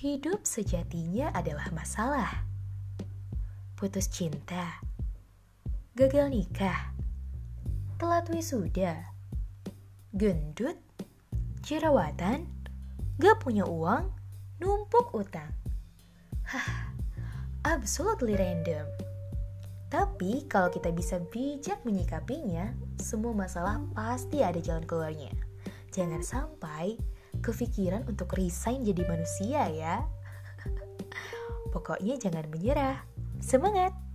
Hidup sejatinya adalah masalah. Putus cinta, gagal nikah, telat wisuda, gendut, jerawatan, gak punya uang, numpuk utang. Hah, absolutely random. Tapi kalau kita bisa bijak menyikapinya, semua masalah pasti ada jalan keluarnya. Jangan sampai kepikiran untuk resign jadi manusia ya. Pokoknya jangan menyerah. Semangat!